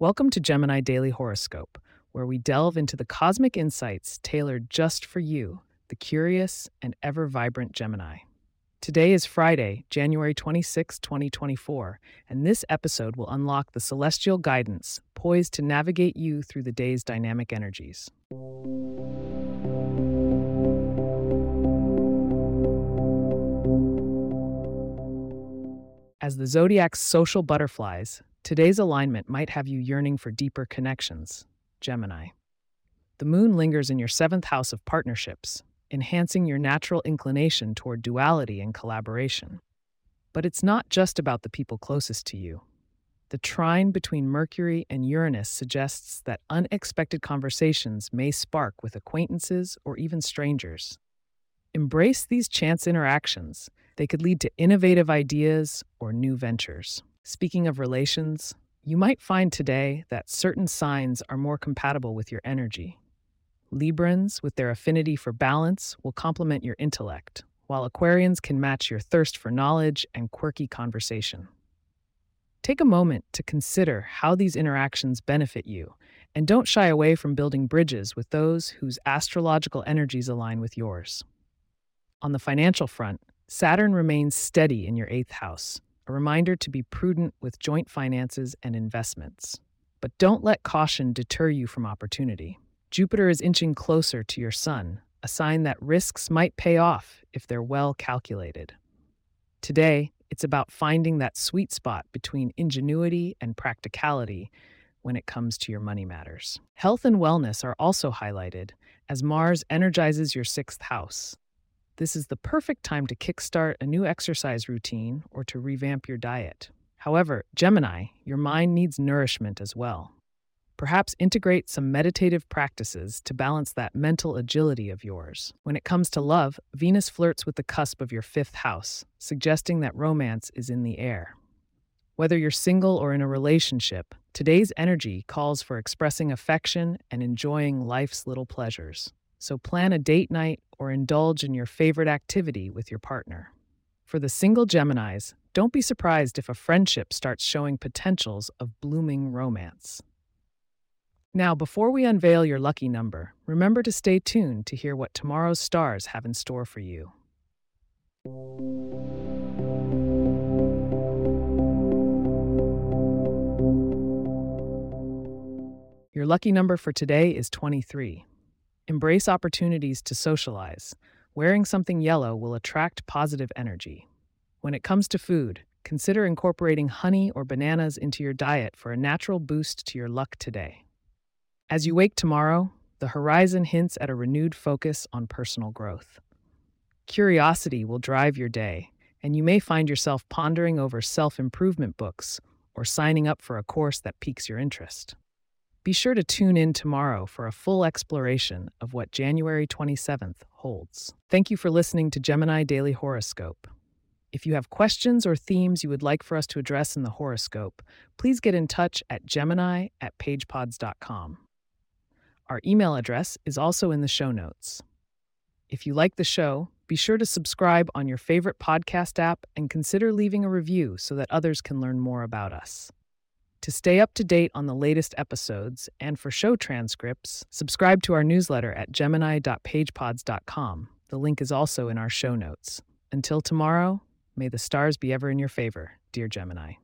Welcome to Gemini Daily Horoscope, where we delve into the cosmic insights tailored just for you, the curious and ever vibrant Gemini. Today is Friday, January 26, 2024, and this episode will unlock the celestial guidance poised to navigate you through the day's dynamic energies. As the zodiac's social butterflies, today's alignment might have you yearning for deeper connections. Gemini. The moon lingers in your seventh house of partnerships, enhancing your natural inclination toward duality and collaboration. But it's not just about the people closest to you. The trine between Mercury and Uranus suggests that unexpected conversations may spark with acquaintances or even strangers. Embrace these chance interactions. They could lead to innovative ideas or new ventures. Speaking of relations, you might find today that certain signs are more compatible with your energy. Librans, with their affinity for balance, will complement your intellect, while Aquarians can match your thirst for knowledge and quirky conversation. Take a moment to consider how these interactions benefit you, and don't shy away from building bridges with those whose astrological energies align with yours. On the financial front, Saturn remains steady in your eighth house, a reminder to be prudent with joint finances and investments. But don't let caution deter you from opportunity. Jupiter is inching closer to your Sun, a sign that risks might pay off if they're well calculated. Today, it's about finding that sweet spot between ingenuity and practicality when it comes to your money matters. Health and wellness are also highlighted as Mars energizes your sixth house. This is the perfect time to kickstart a new exercise routine or to revamp your diet. However, Gemini, your mind needs nourishment as well. Perhaps integrate some meditative practices to balance that mental agility of yours. When it comes to love, Venus flirts with the cusp of your fifth house, suggesting that romance is in the air. Whether you're single or in a relationship, today's energy calls for expressing affection and enjoying life's little pleasures. So plan a date night or indulge in your favorite activity with your partner. For the single Geminis, don't be surprised if a friendship starts showing potentials of blooming romance. Now, before we unveil your lucky number, remember to stay tuned to hear what tomorrow's stars have in store for you. Your lucky number for today is 23. Embrace opportunities to socialize. Wearing something yellow will attract positive energy. When it comes to food, consider incorporating honey or bananas into your diet for a natural boost to your luck today. As you wake tomorrow, the horizon hints at a renewed focus on personal growth. Curiosity will drive your day, and you may find yourself pondering over self improvement books or signing up for a course that piques your interest. Be sure to tune in tomorrow for a full exploration of what January 27th holds. Thank you for listening to Gemini Daily Horoscope. If you have questions or themes you would like for us to address in the horoscope, please get in touch at gemini at pagepods.com. Our email address is also in the show notes. If you like the show, be sure to subscribe on your favorite podcast app and consider leaving a review so that others can learn more about us. To stay up to date on the latest episodes and for show transcripts, subscribe to our newsletter at gemini.pagepods.com. The link is also in our show notes. Until tomorrow, may the stars be ever in your favor, dear Gemini.